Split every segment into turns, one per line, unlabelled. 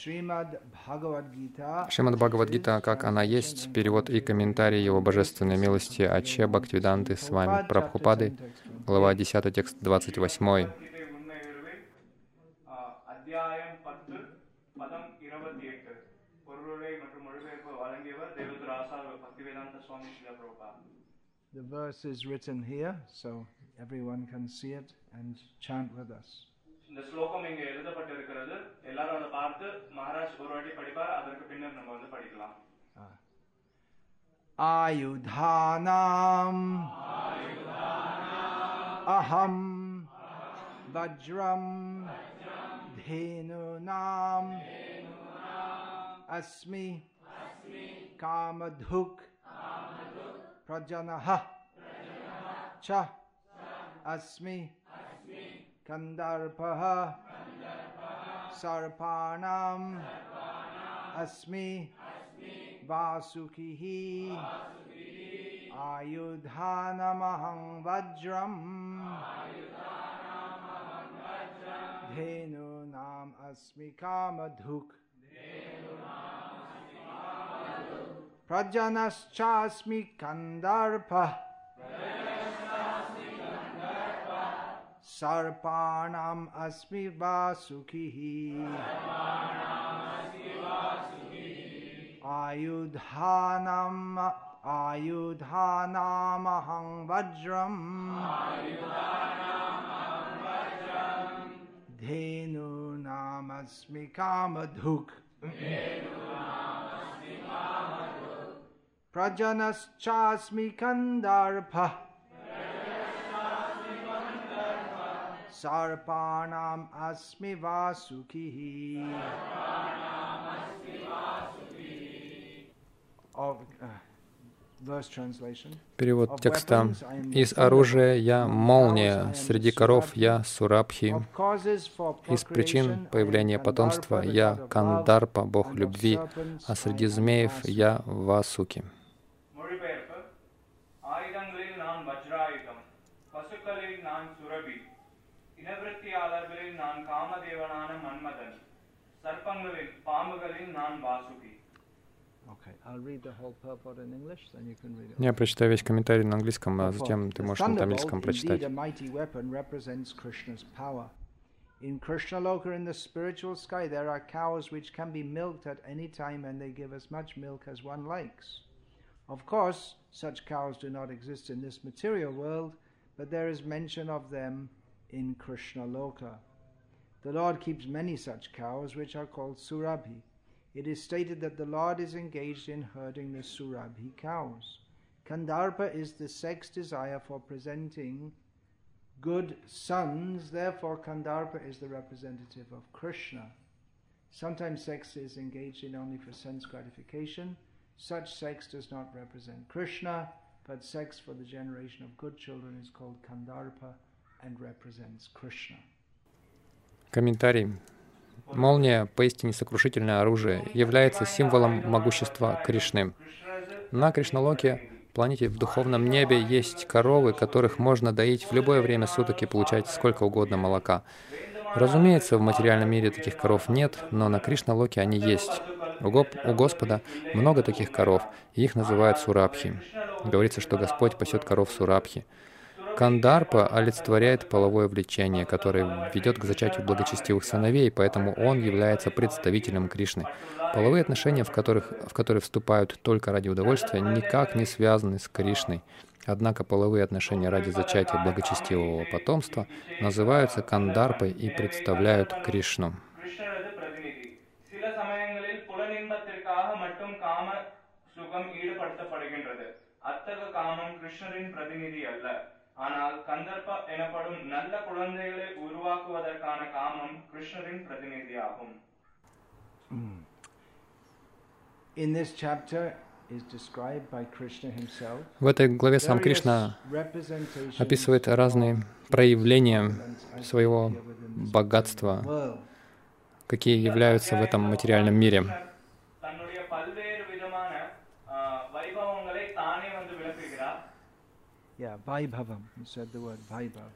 Шримад Бхагавадгита, как она есть, перевод и комментарий его божественной милости Аче Бхактивиданты с вами Прабхупады, глава 10, текст 28.
The verse is written here, so everyone can see it and chant with us.
இந்த ஸ்லோகம் இங்க எழுதப்பட்டிருக்கிறது. எல்லாரும் அதை பார்த்து மகாராஜ் ஒரு வாட்டி படிப்பார் அதற்கு பின்னர் நம்ம வந்து படிக்கலாம்.
Ayudhanam Aham Vajram Dhenunam Asmi Kamadhuk Prajanaha Cha Asmi कन्दर्पः सर्पाणाम् अस्मि वासुकिः आयुधानमहं वज्रम् धेनूनाम् अस्मि कामधुक् प्रजनश्चास्मि कन्दर्पः सर्पाणाम् अस्मि वासुकिः आयुधानाम् आयुधानामहं वज्रम्। धेनूनामस्मि कामधुक्। प्रजनश्चास्मि कन्दर्भः। Uh, verse translation.
Перевод текста. «Из оружия я молния, среди коров я сурабхи, из причин появления потомства я Кандарпа, бог любви, а среди змеев я Васуки».
சர்ப்பங்களில் பாம்புகளில் நான் Vasuki
Okay, I'll read the whole purport in English, then you can read it.
Я прочитаю весь комментарий на английском, а
Therefore,
затем ты
the
можешь на
thunderbolt,
тамильском
indeed
прочитать.
a mighty weapon, represents Krishna's power. In Krishnaloka, in the spiritual sky, there are cows which can be milked at any time and they give as much milk as one likes. Of course, such cows do not exist in this material world, but there is mention of them in Krishnaloka. The Lord keeps many such cows which are called Surabhi. It is stated that the Lord is engaged in herding the Surabhi cows. Kandarpa is the sex desire for presenting good sons, therefore, Kandarpa is the representative of Krishna. Sometimes sex is engaged in only for sense gratification. Such sex does not represent Krishna, but sex for the generation of good children is called Kandarpa and represents Krishna.
Комментарий. Молния, поистине сокрушительное оружие, является символом могущества Кришны. На Кришналоке, планете в духовном небе, есть коровы, которых можно доить в любое время суток и получать сколько угодно молока. Разумеется, в материальном мире таких коров нет, но на Кришналоке они есть. У, Господа много таких коров, и их называют Сурабхи. Говорится, что Господь пасет коров Сурабхи. Кандарпа олицетворяет половое влечение, которое ведет к зачатию благочестивых сыновей, поэтому он является представителем Кришны. Половые отношения, в, которых, в которые вступают только ради удовольствия, никак не связаны с Кришной. Однако половые отношения ради зачатия благочестивого потомства называются кандарпой и представляют Кришну.
கிருஷ்ணரது பிரதிநிதி சில சமயங்களில் புலனின்பத்திற்காக மட்டும் காம சுகம் ஈடுபடுத்தப்படுகின்றது அத்தகு காமம் கிருஷ்ணரின் பிரதிநிதி அல்ல ஆனால் கந்தர்ப்ப எனப்படும் நல்ல குழந்தைகளை உருவாக்குவதற்கான காமம் கிருஷ்ணரின் பிரதிநிதியாகும்
In this chapter is described by Krishna himself.
В этой главе сам Кришна
various
описывает
representations
разные проявления
of
своего
Advaita within this
богатства,
world.
какие являются в этом материальном мире.
Yeah, Vaibhavam. He said the word Vaibhav.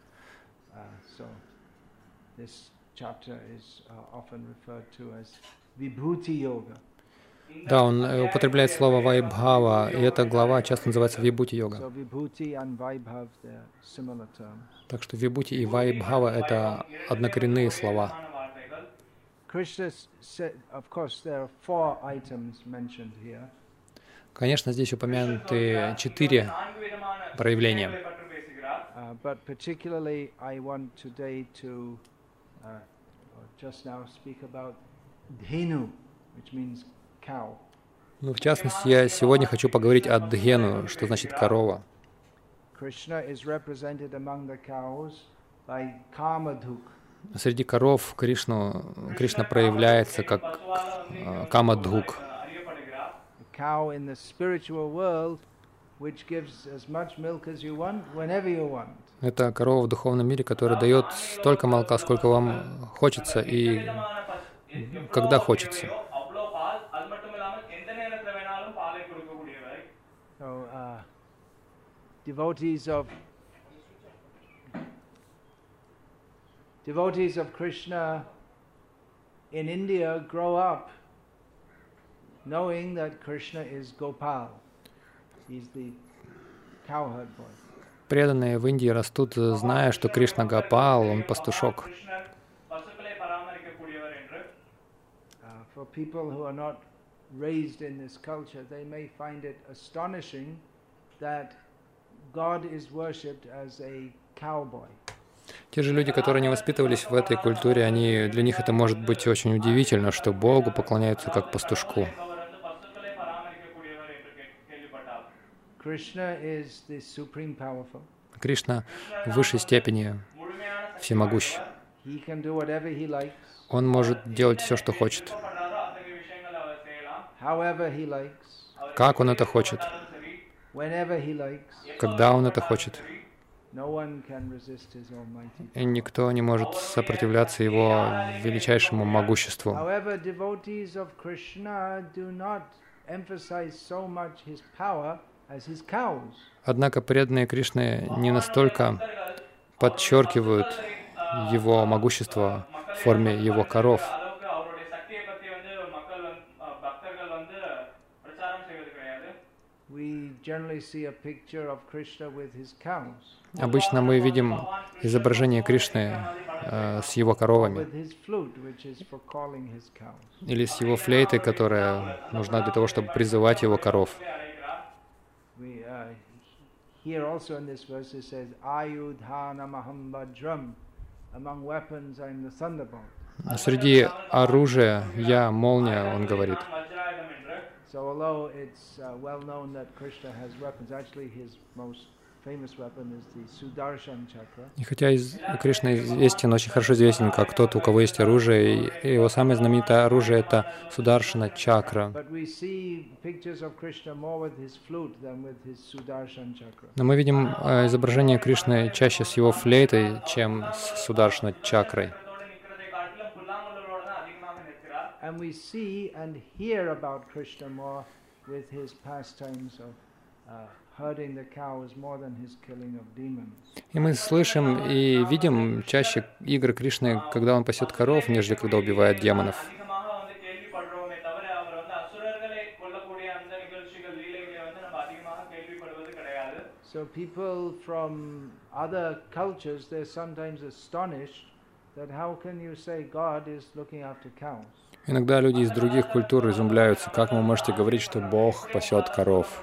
Uh, so this chapter is uh, often referred to as Vibhuti Yoga.
Да, он употребляет слово вайбхава, и эта глава часто называется вибути йога. Так что вибути и вайбхава — это однокоренные слова.
Krishna said, of course, there are four items mentioned here.
Конечно, здесь упомянуты четыре проявления. Ну, в частности, я сегодня хочу поговорить о дхену, что значит корова. Среди коров Кришну, Кришна проявляется как э, Камадхук,
cow in the spiritual world, which gives as much milk as you want, whenever you want.
Это корова в духовном мире, которая дает столько молока, сколько вам хочется и когда хочется.
So, uh, devotees of devotees of Krishna in India grow up knowing that Krishna is Gopal. He's the cowherd boy.
Преданные в Индии растут, зная, что Кришна Гопал, он пастушок.
Uh, for people who are not raised in this culture, they may find it astonishing that God is worshipped as a cowboy.
Те же люди, которые не воспитывались в этой культуре, они, для них это может быть очень удивительно, что Богу поклоняются как пастушку. Кришна в высшей степени всемогущ. Он может делать все, что хочет. Как он это хочет. Когда он это хочет. И никто не может сопротивляться его величайшему могуществу. Однако преданные Кришны не настолько подчеркивают его могущество в форме его коров. Обычно мы видим изображение Кришны э, с его коровами или с его флейтой, которая нужна для того, чтобы призывать его коров
we, uh, here also in this verse it says, Ayudhanamaham Vajram. Among weapons I'm the thunderbolt.
Среди оружия я молния, он говорит.
So although it's uh, well known that Krishna has weapons, actually his most
и хотя из, Кришна известен, очень хорошо известен как тот, у кого есть оружие, и его самое знаменитое оружие — это Сударшана Чакра. Но мы видим э, изображение Кришны чаще с его флейтой, чем с Сударшана Чакрой.
With his pastimes of uh,
и мы слышим и видим чаще игры Кришны, когда он пасет коров, нежели когда убивает демонов. Иногда люди из других культур изумляются, как вы можете говорить, что Бог пасет коров.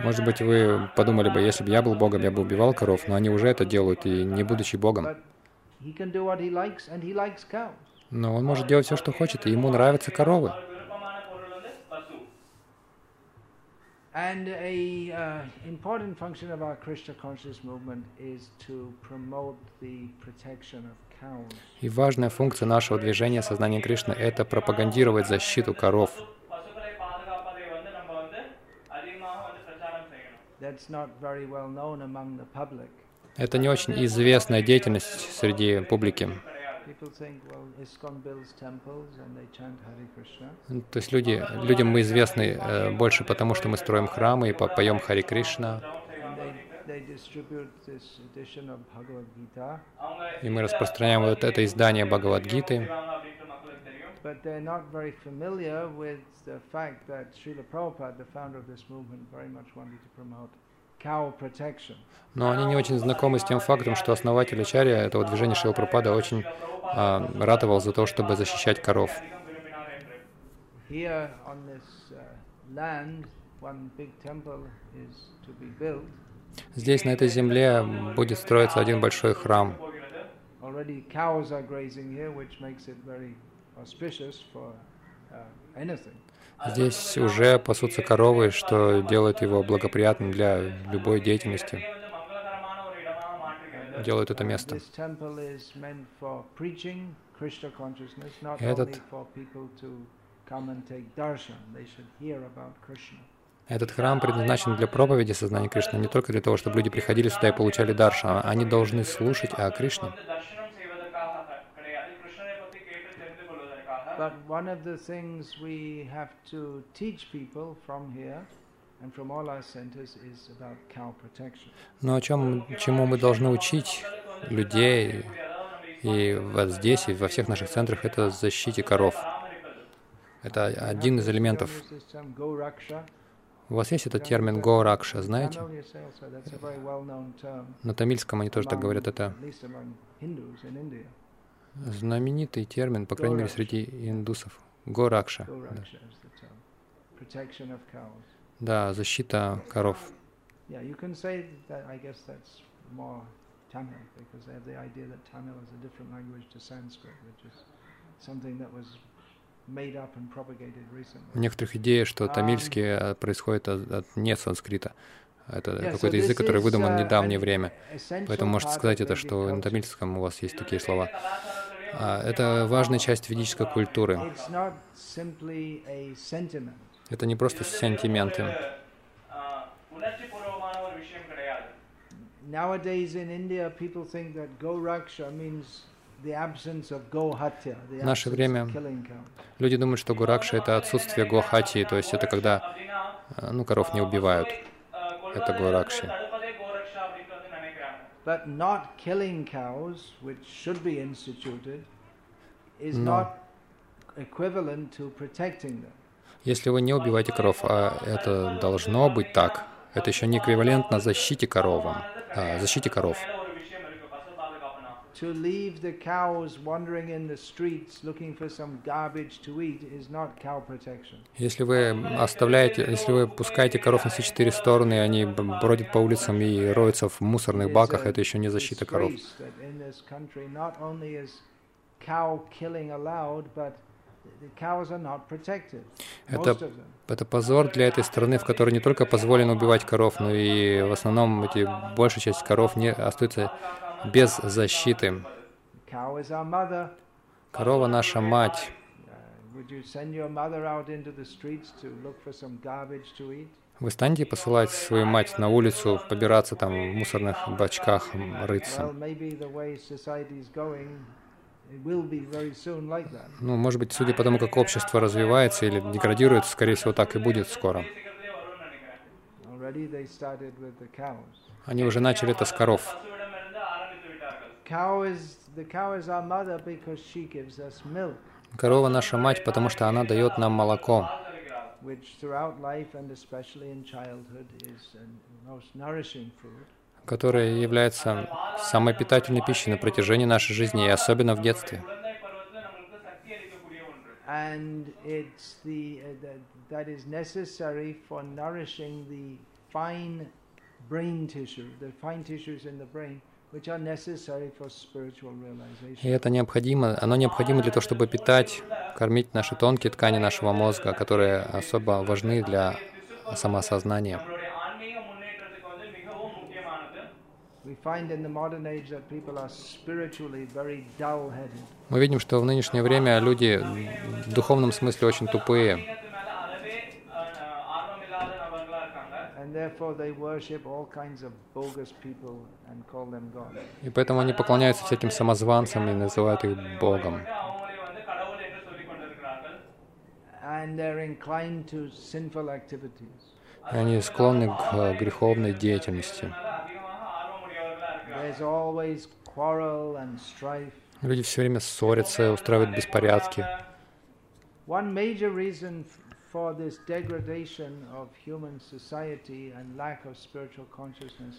Может быть, вы подумали бы, если бы я был Богом, я бы убивал коров, но они уже это делают, и не будучи Богом. Но он может делать все, что хочет, и ему нравятся коровы. И важная функция нашего движения сознания Кришны — это пропагандировать защиту коров. Это не очень известная деятельность среди публики. То есть люди, людям мы известны э, больше потому, что мы строим храмы и поем Хари Кришна. И мы распространяем вот это издание Бхагавадгиты
but they're not very familiar with the fact that Srila Prabhupada, the founder of this movement, very much wanted to promote
Но они не очень знакомы с тем фактом, что основатель Ачарья этого движения Шилпрапада очень а, ратовал за то, чтобы защищать коров.
Uh,
Здесь, на этой земле, будет строиться один большой храм. Здесь уже пасутся коровы, что делает его благоприятным для любой деятельности. Делают это место. Этот этот храм предназначен для проповеди сознания Кришны, не только для того, чтобы люди приходили сюда и получали даршан. Они должны слушать о Кришне.
But one of the things we have to teach people from here and from all our centers is about cow protection.
Но о чем, чему мы должны учить людей и вот здесь, и во всех наших центрах, это защите коров. Это один из элементов. У вас есть этот термин «горакша», знаете? На тамильском они тоже так говорят. Это знаменитый термин, по крайней мере, среди индусов. «Горакша». Да. Да, защита коров. У некоторых идея, что тамильский э, происходит от, от не санскрита. Это какой-то язык, который выдуман в недавнее время. Поэтому можете сказать это, что на тамильском у вас есть такие слова. А, это важная часть ведической культуры. Это не просто сентименты. В наше время люди думают, что Гуракша — это отсутствие Гохати, то есть это когда э, ну, коров не убивают. Это
Горакши.
But.
Если вы не убиваете коров, а это должно быть так, это еще не эквивалентно защите коровам, а, защите коров.
To leave the cows wandering in the streets looking for some garbage to eat is not cow protection.
Если вы оставляете, если вы пускаете коров на все четыре стороны, и они бродят по улицам и роются в мусорных баках, это еще не защита коров.
disgrace that in this country not only is cow killing allowed, but the cows are not protected.
Это. Это позор для этой страны, в которой не только позволено убивать коров, но и в основном эти, большая часть коров не остается без защиты. Корова наша мать. Вы станете посылать свою мать на улицу, побираться там в мусорных бачках, рыться? Ну, может быть, судя по тому, как общество развивается или деградирует, скорее всего, так и будет скоро. Они уже начали это с коров. Корова наша мать, потому что она дает нам молоко, которая является самой питательной пищей на протяжении нашей жизни, и особенно в детстве.
brain.
И это необходимо, оно необходимо для того, чтобы питать, кормить наши тонкие ткани нашего мозга, которые особо важны для
самосознания.
Мы видим, что в нынешнее время люди в духовном смысле очень тупые, И поэтому они поклоняются всяким самозванцам и называют их Богом. И они склонны к э, греховной деятельности. Люди все время ссорятся, устраивают беспорядки.
for this degradation of human society and lack of spiritual consciousness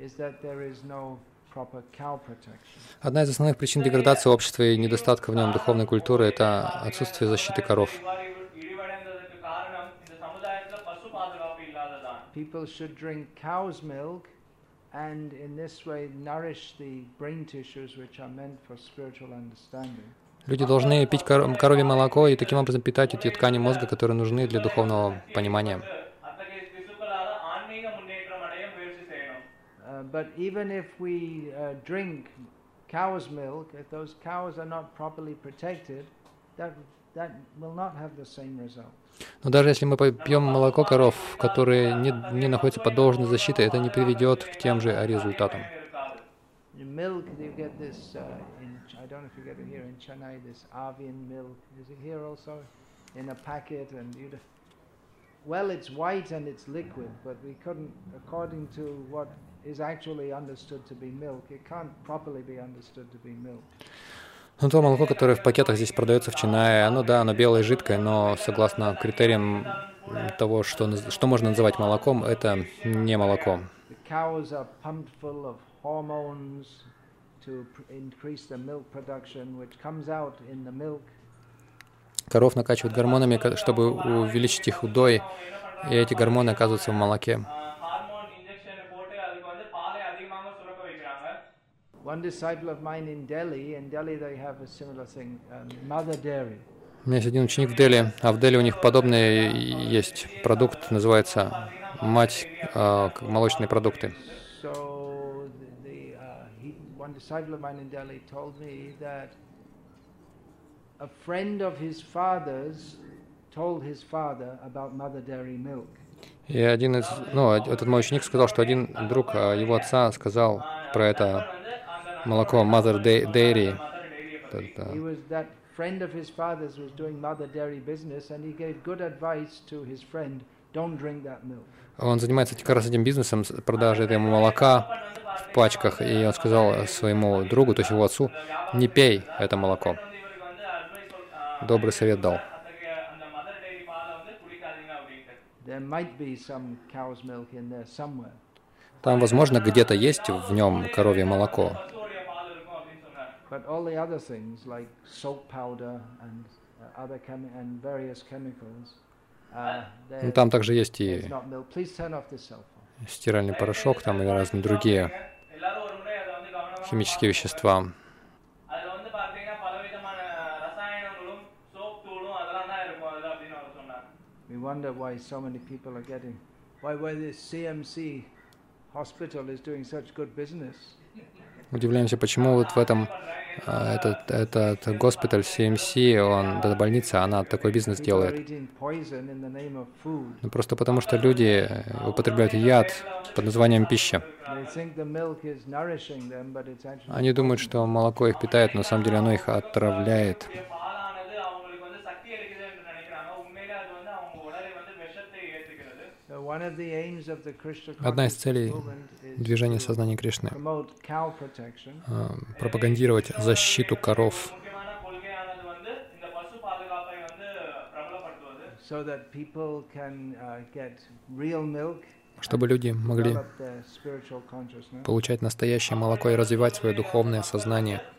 is that there is no proper cow protection.
Одна из основных причин деградации общества и недостатка в нем духовной культуры – это отсутствие защиты коров.
People should drink cow's milk and in this way nourish the brain tissues which are meant for spiritual understanding.
Люди должны пить кор- коровье молоко и таким образом питать эти ткани мозга, которые нужны для духовного понимания. Но даже если мы пьем молоко коров, которые не, не находятся под должной защитой, это не приведет к тем же результатам.
The milk, you get this, uh, in, I don't know if you get it here in Chennai, this avian milk. Is it here also? In a packet, and you well, it's white and it's liquid, but we couldn't, according to what is actually understood to be milk, it can't properly be understood to be milk.
Ну, то молоко, которое в пакетах здесь продается в Чинае, оно, да, оно белое и жидкое, но согласно критериям того, что, что можно называть молоком, это не молоко.
The cows are pumped full of hormones to increase the milk production, which comes out in the milk.
Коров накачивают гормонами, чтобы увеличить их удой, и эти гормоны оказываются в молоке.
One disciple of mine in Delhi, in Delhi they have a similar thing, um, mother dairy.
У меня есть один ученик в Дели, а в Дели у них подобный есть продукт, называется мать, э, молочные продукты.
one disciple of mine in Delhi told me that a friend of his father's told his father about mother dairy milk.
И один из, ну, од- этот мой ученик сказал, что один друг а, его отца сказал про это молоко Mother Da- Dairy. Это-
He was that friend of his father's was doing mother dairy business, and he gave good advice to his friend:
Он занимается как раз этим бизнесом, продажей этого молока в пачках, и он сказал своему другу, то есть его отцу, не пей это молоко. Добрый совет дал. Там, возможно, где-то есть в нем коровье молоко.
But
ну, там также есть и стиральный порошок, там и разные другие химические вещества.
We wonder why so many people are getting, why, why this CMC hospital is doing such good business.
Удивляемся, почему вот в этом а, этот, этот госпиталь CMC, он, эта больница, она такой бизнес делает. Ну, просто потому что люди э, употребляют яд под названием пища. Они думают, что молоко их питает, но на самом деле оно их отравляет. Одна из целей
движения
сознания Кришны — э, пропагандировать защиту коров, чтобы люди могли получать настоящее молоко и развивать свое духовное сознание —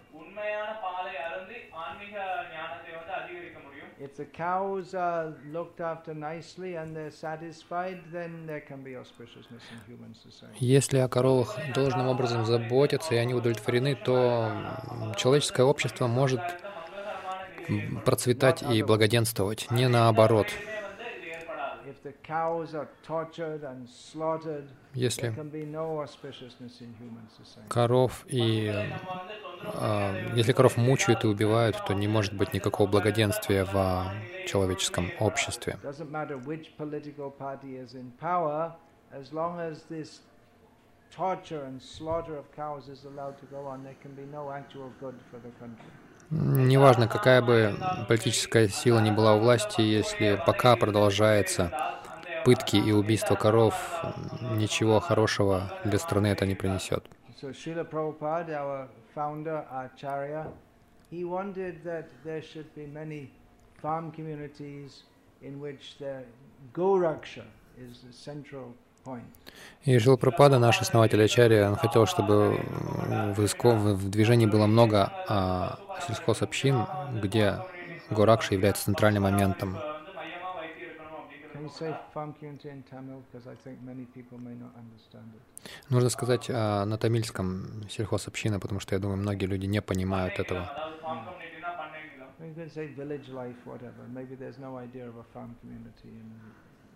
The cows are looked after nicely and they're satisfied, then there can be auspiciousness in human society.
Если о коровах должным образом заботятся и они удовлетворены, то человеческое общество может процветать и благоденствовать, не наоборот.
If the cows are tortured and slaughtered, there
Если
can be no auspiciousness in human society.
коров и а, если коров мучают и убивают, то не может быть никакого благоденствия в а, человеческом обществе.
Torture and slaughter of cows is allowed to go on, there can be no actual good for the country.
Неважно, какая бы политическая сила ни была у власти, если пока продолжается пытки и убийство коров, ничего хорошего для страны это не принесет.
Farm communities in which the Goraksha is the central.
И Жил Пропада, наш основатель Ачарья, он хотел, чтобы в, иско- в движении было много а, сельхозобщин, где Горакша является центральным моментом. Нужно сказать а, на тамильском сельхозобщина, потому что я думаю, многие люди не понимают этого.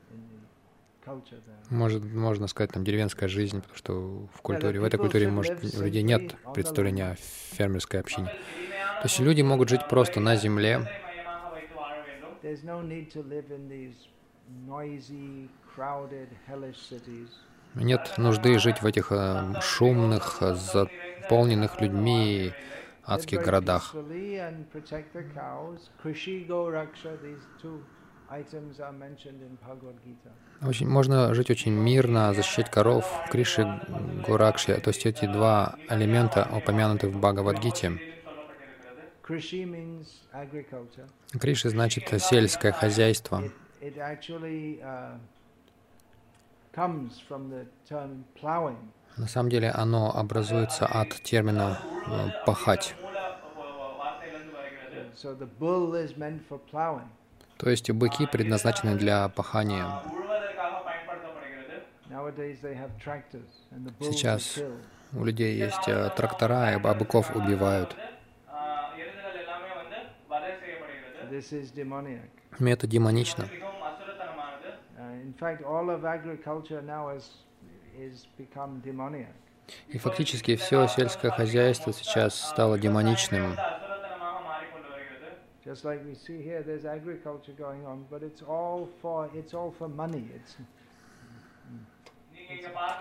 You.
Может, можно сказать там деревенская жизнь, потому что в культуре, в этой культуре, может, у людей нет представления о фермерской общине. То есть люди могут жить просто на земле, нет нужды жить в этих э, шумных, э, заполненных людьми адских городах. Очень, можно жить очень мирно, защищать коров, Криши, Гуракши, то есть эти два элемента упомянуты в Бхагавадгите. Криши значит сельское хозяйство.
Uh.
На самом деле оно образуется от термина э, «пахать». То есть быки предназначены для пахания. Сейчас у людей есть э, трактора, а быков убивают. Это демонично.
Uh.
И фактически все сельское хозяйство сейчас стало демоничным.
Just like we see here, there's agriculture going on, but it's all for it's all for money. It's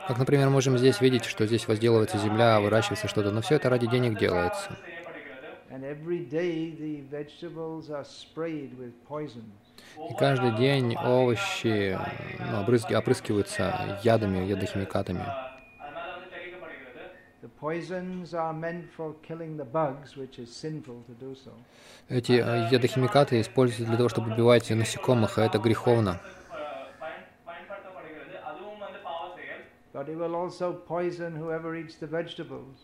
Как, например, можем здесь видеть, что здесь возделывается земля, выращивается что-то, но все это ради денег делается. И каждый день овощи ну, обрызги- опрыскиваются ядами, ядохимикатами.
The poisons are meant for killing the bugs, which is sinful to do so.
Эти ядохимикаты используются для того, чтобы убивать насекомых, а это греховно.
But it will also poison whoever eats the vegetables.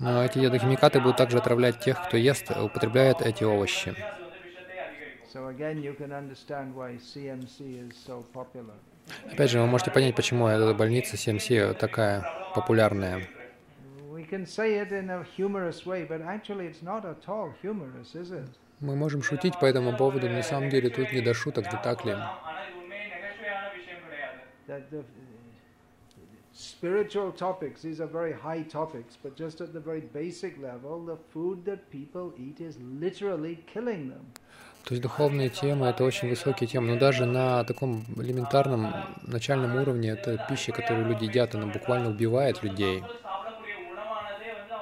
Но эти ядохимикаты будут также отравлять тех, кто ест, употребляет эти овощи. Опять же, вы можете понять, почему эта больница CMC такая популярная. Мы можем шутить по этому поводу, но на самом деле тут не до шуток, не так ли?
Spiritual topics, these are very high topics, but just at the very basic level, the food that people eat is literally killing them.
То есть духовные темы — это очень высокие темы, но даже на таком элементарном начальном уровне это пища, которую люди едят, она буквально убивает людей.
And who's going to protest? The, the,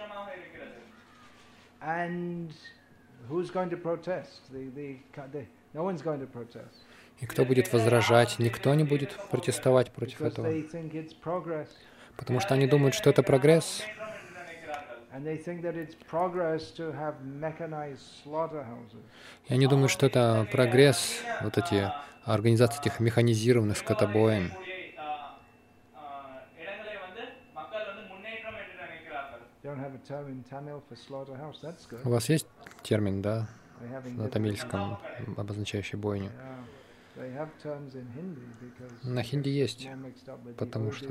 the, no one's going to protest
И кто будет возражать? Никто не будет протестовать против этого. Потому что они думают, что это прогресс, и они думают, что это прогресс, вот эти организации этих механизированных скотобоин.
Don't have a term in Tamil for slaughterhouse. That's good.
У вас есть термин, да, на тамильском, обозначающий бойню. На хинди есть, потому что-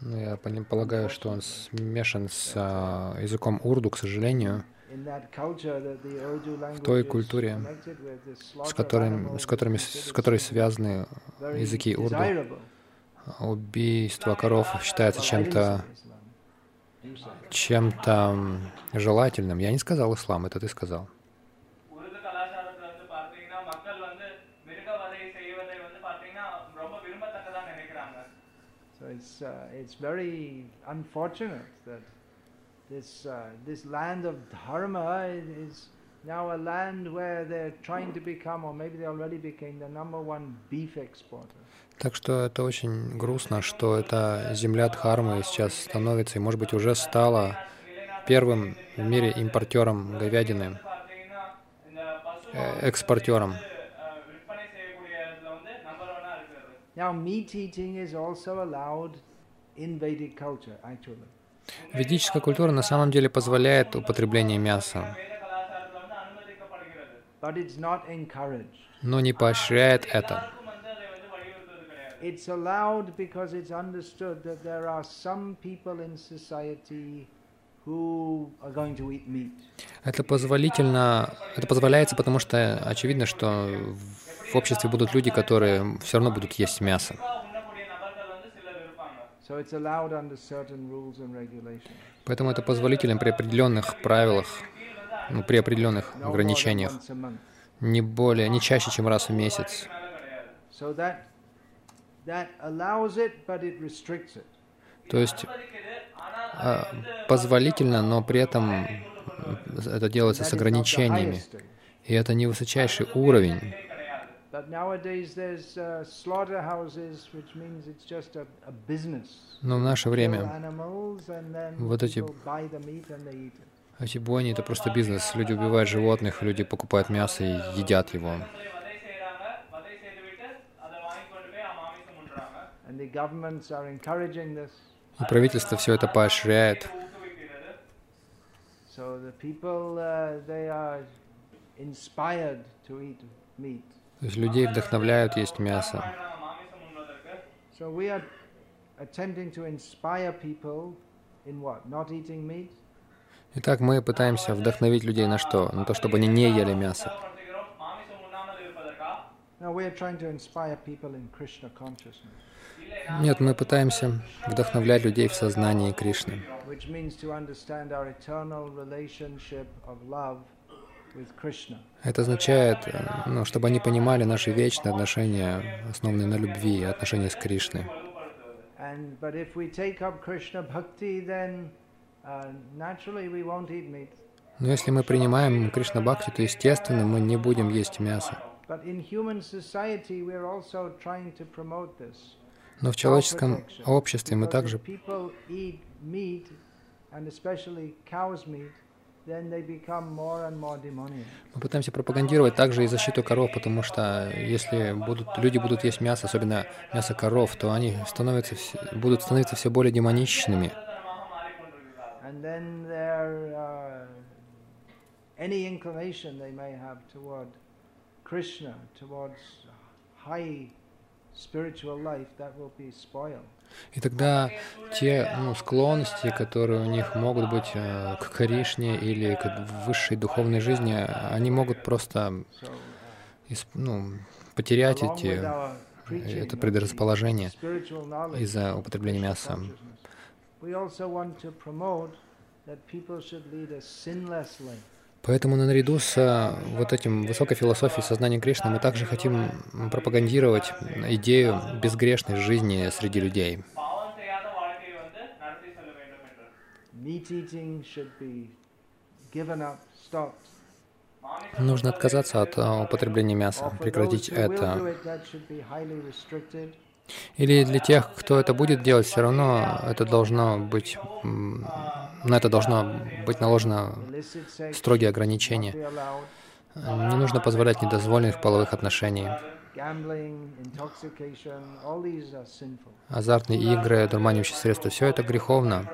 но я полагаю, что он смешан с а, языком урду, к сожалению,
language
той культуре, с, которым, с, которыми, с которой связаны языки урду. Убийство коров считается чем-то
say Islam. You said
чем-то желательным. Я не сказал ислам, это ты сказал.
It's, uh, it's very unfortunate that this, uh, this land of dharma is, now a land where they're trying to become, or maybe they already became, the number one beef exporter.
Так что это очень грустно, что эта земля Дхармы сейчас становится, и, может быть, уже стала первым в мире импортером говядины, экспортером. Ведическая культура на самом деле позволяет употребление мяса но не поощряет это. Это позволительно, это позволяется, потому что очевидно, что в обществе будут люди, которые все равно будут есть мясо. Поэтому это позволительно при определенных правилах ну, при определенных ограничениях. Не более, не чаще, чем раз в месяц. То есть а, позволительно, но при этом это делается с ограничениями. И это не высочайший уровень. Но в наше время вот эти
а
Эти бойни — это просто бизнес. Люди убивают животных, люди покупают мясо и едят его. И правительство все это поощряет.
Uh,
То есть людей вдохновляют есть мясо.
So we are attempting to inspire people in what? Not eating meat?
Итак, мы пытаемся вдохновить людей на что? На то, чтобы они не ели мясо. Нет, мы пытаемся вдохновлять людей в сознании Кришны. Это означает, э, ну, чтобы они понимали наши вечные отношения, основанные на любви, отношения с Кришной.
Uh.
Но если мы принимаем Кришна Бхакти, то, естественно, мы не будем есть мясо. Но в человеческом обществе мы также мы пытаемся пропагандировать также и защиту коров, потому что если будут, люди будут есть мясо, особенно мясо коров, то они становятся, будут становиться все более демоничными.
And then their uh, any inclination they may have toward Krishna, towards high spiritual life, that will be spoiled.
И тогда те ну, склонности, которые у них могут быть э, к Кришне или к высшей духовной жизни, они могут просто
uh,
исп- ну, потерять эти, это предрасположение из-за употребления мяса. Поэтому наряду с э, вот этим высокой философией сознания Кришны мы также хотим пропагандировать идею безгрешной жизни среди людей. Нужно отказаться от э, употребления мяса, прекратить это. Или для тех, кто это будет делать, все равно это должно быть, на это должно быть наложено строгие ограничения. Не нужно позволять недозволенных половых отношений. Азартные игры, дурманивающие средства, все это греховно.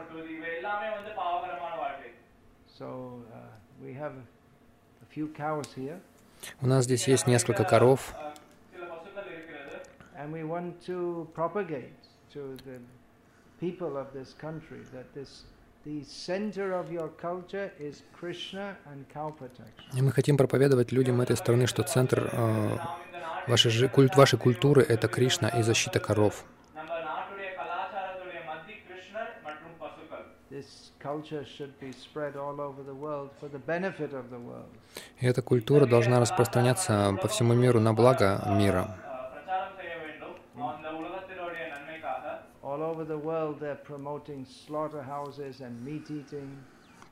У нас здесь есть несколько коров,
And we want to propagate to the people of this country that this.
И мы хотим проповедовать людям этой страны, что центр э, вашей, культ, вашей культуры — это Кришна и защита коров. И эта культура должна распространяться по всему миру на благо мира.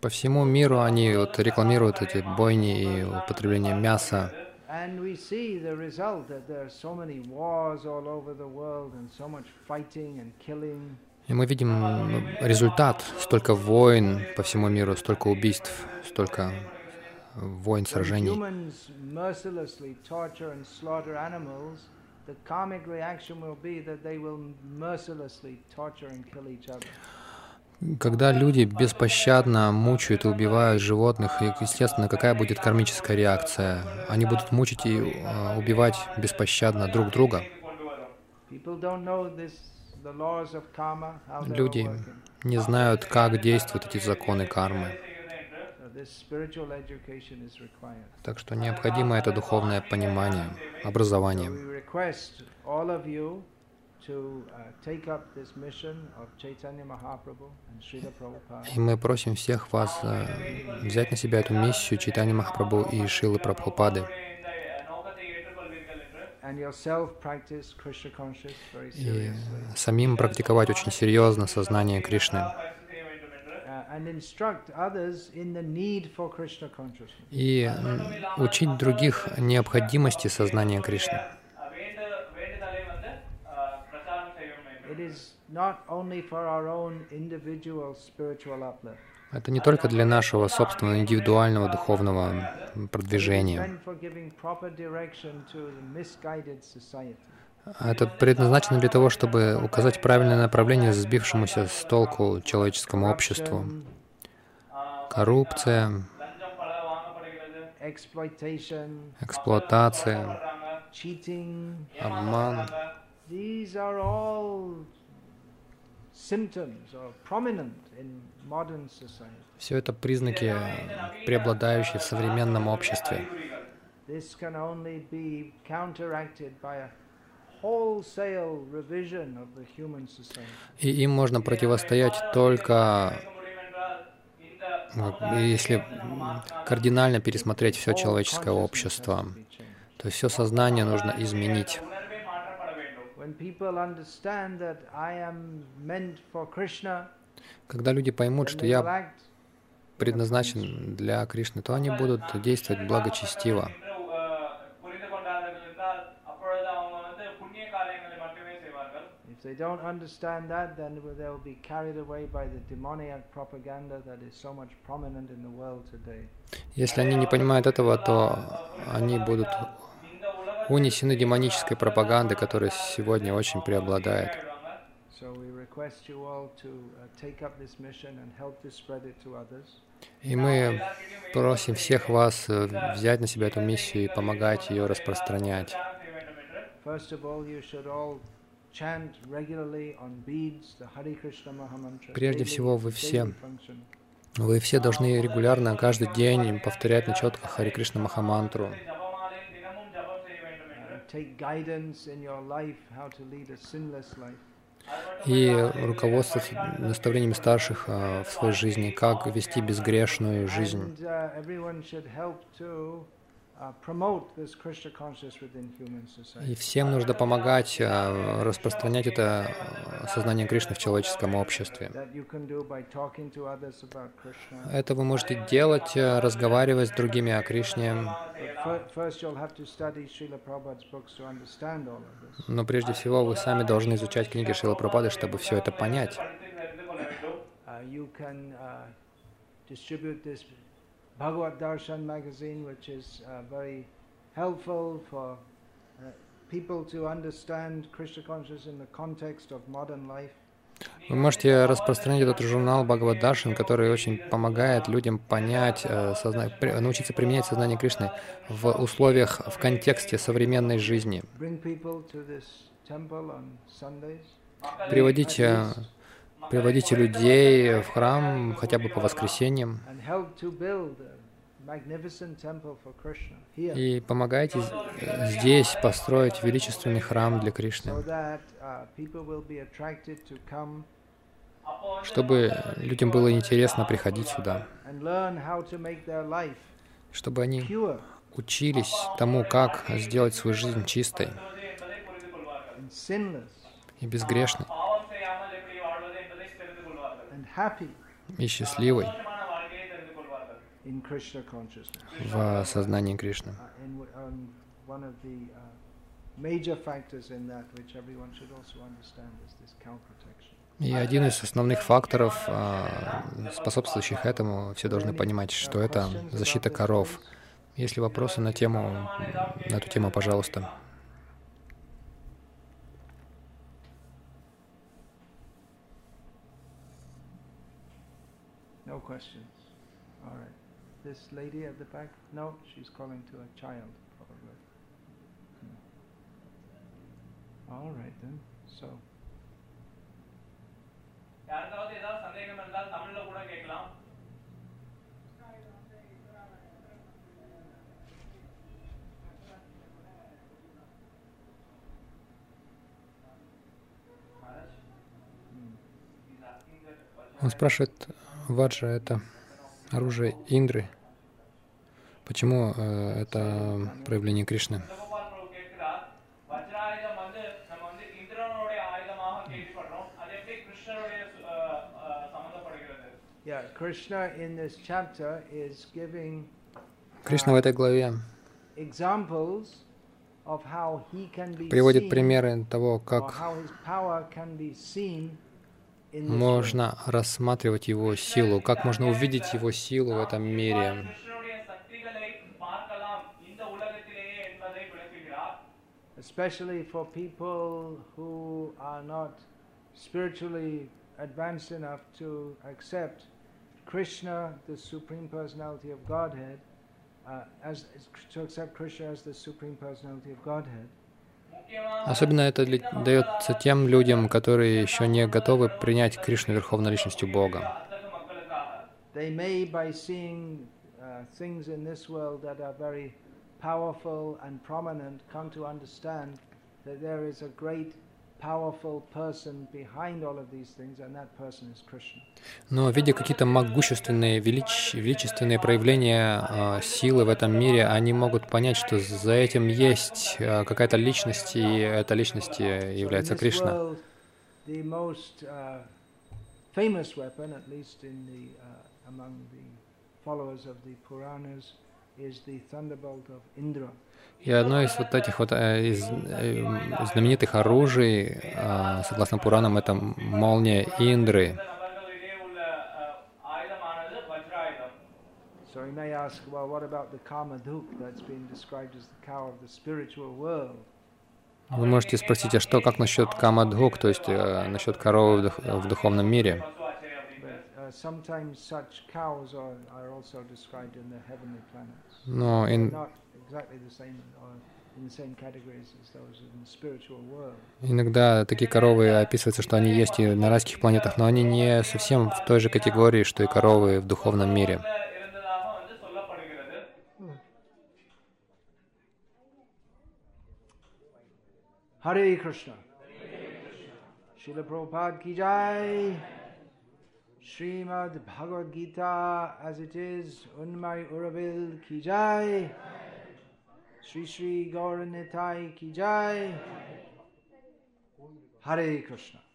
По всему миру они вот рекламируют эти бойни и употребление мяса.
And we see the result that there are so many wars all over the world and so much fighting and killing.
И мы видим результат. Столько войн по всему миру, столько убийств, столько войн, сражений
the comic reaction will be that they will mercilessly torture and kill each other.
Когда люди беспощадно мучают и убивают животных, естественно, какая будет кармическая реакция? Они будут мучить и а, убивать беспощадно друг друга. Люди не знают, как действуют эти законы кармы. Так что необходимо это духовное понимание, образование. И мы просим всех вас э, взять на себя эту миссию Чайтани Махапрабху и Шилы Прабхупады. И самим практиковать очень серьезно сознание Кришны и учить других необходимости сознания Кришны. Это не только для нашего собственного индивидуального духовного продвижения.
А
это предназначено для того, чтобы указать правильное направление сбившемуся с толку человеческому обществу. Коррупция, эксплуатация, обман. Все это признаки, преобладающие в современном обществе. И им можно противостоять только если кардинально пересмотреть все человеческое общество. То есть все сознание нужно изменить. Когда люди поймут, что я предназначен для Кришны, то они будут действовать благочестиво.
If they don't understand that, then they be carried away by the demoniac propaganda that is so much prominent in the world today.
Если они не понимают этого, то они будут унесены демонической пропагандой, которая сегодня очень преобладает.
Uh,
и мы просим всех вас э, взять на себя эту миссию и помогать ее распространять. Прежде всего, вы все вы все должны регулярно, каждый день повторять на четко Хари Кришна Махамантру. И руководствоваться наставлениями старших а, в своей жизни, как вести безгрешную жизнь.
Uh, uh,
И всем нужно помогать а, распространять это а, сознание Кришны в человеческом обществе. Это вы можете делать, а, разговаривать с другими о Кришне, но прежде всего вы сами должны изучать книги Шила Пропады, чтобы все это понять.
Bhagavad Darshan magazine, which is uh, very helpful for uh, people to understand Krishna consciousness in the context of modern life.
Вы можете распространить этот журнал Бхагавад который очень помогает людям понять, э, созна... научиться применять сознание Кришны в условиях, в контексте современной жизни.
Bring
Приводите, людей в храм хотя бы по воскресеньям. И помогайте здесь построить величественный храм для Кришны, чтобы людям было интересно приходить сюда, чтобы они учились тому, как сделать свою жизнь чистой и безгрешной, и счастливой в сознании Кришны. И один из основных факторов, а, способствующих этому, все должны понимать, что это защита коров. Если вопросы на, тему, на эту тему, пожалуйста.
questions. All right. This lady at the back? No, she's calling to a child, probably. Hmm. All right then. So,
யாருக்காவது ஏதாவது சந்தேகம் இருந்தால் தமிழ்ல கூட கேட்கலாம்
Он спрашивает, Ваджа — это оружие Индры. Почему э, это проявление Кришны? Кришна в этой главе приводит примеры того, как можно рассматривать его силу, как можно увидеть его силу в этом
мире.
Especially for people who are not spiritually advanced enough to accept Krishna, the Supreme Personality of Godhead, uh, as to accept Krishna as the Supreme Personality of Godhead.
Особенно это дается тем людям, которые еще не готовы принять Кришну Верховной Личностью Бога.
Uh, powerful and prominent come to understand that there is a great powerful person behind all of these things, and that person is Krishna.
Но видя какие-то могущественные, велич- величественные проявления а, силы в этом мире, они могут понять, что за этим есть а, какая-то личность, и эта личность э, является Кришна.
uh, famous weapon, at least in the uh, among the followers of the Puranas,
и одно из вот этих вот э, э, из, знаменитых оружий, а, согласно Пуранам, это молния Индры. Вы можете спросить, а что, как насчет Камадхук, то есть э, насчет коровы в, дух, в духовном мире? Но иногда такие коровы описываются, что они есть и на райских планетах, но они не совсем в той же категории, что и коровы в духовном мире.
Hare Krishna. Srila Prabhupada ki jai. Srimad Bhagavad Gita as it is, Unmai Uravil ki jai. Sri Sri Gauranitai ki jai. Hare Krishna.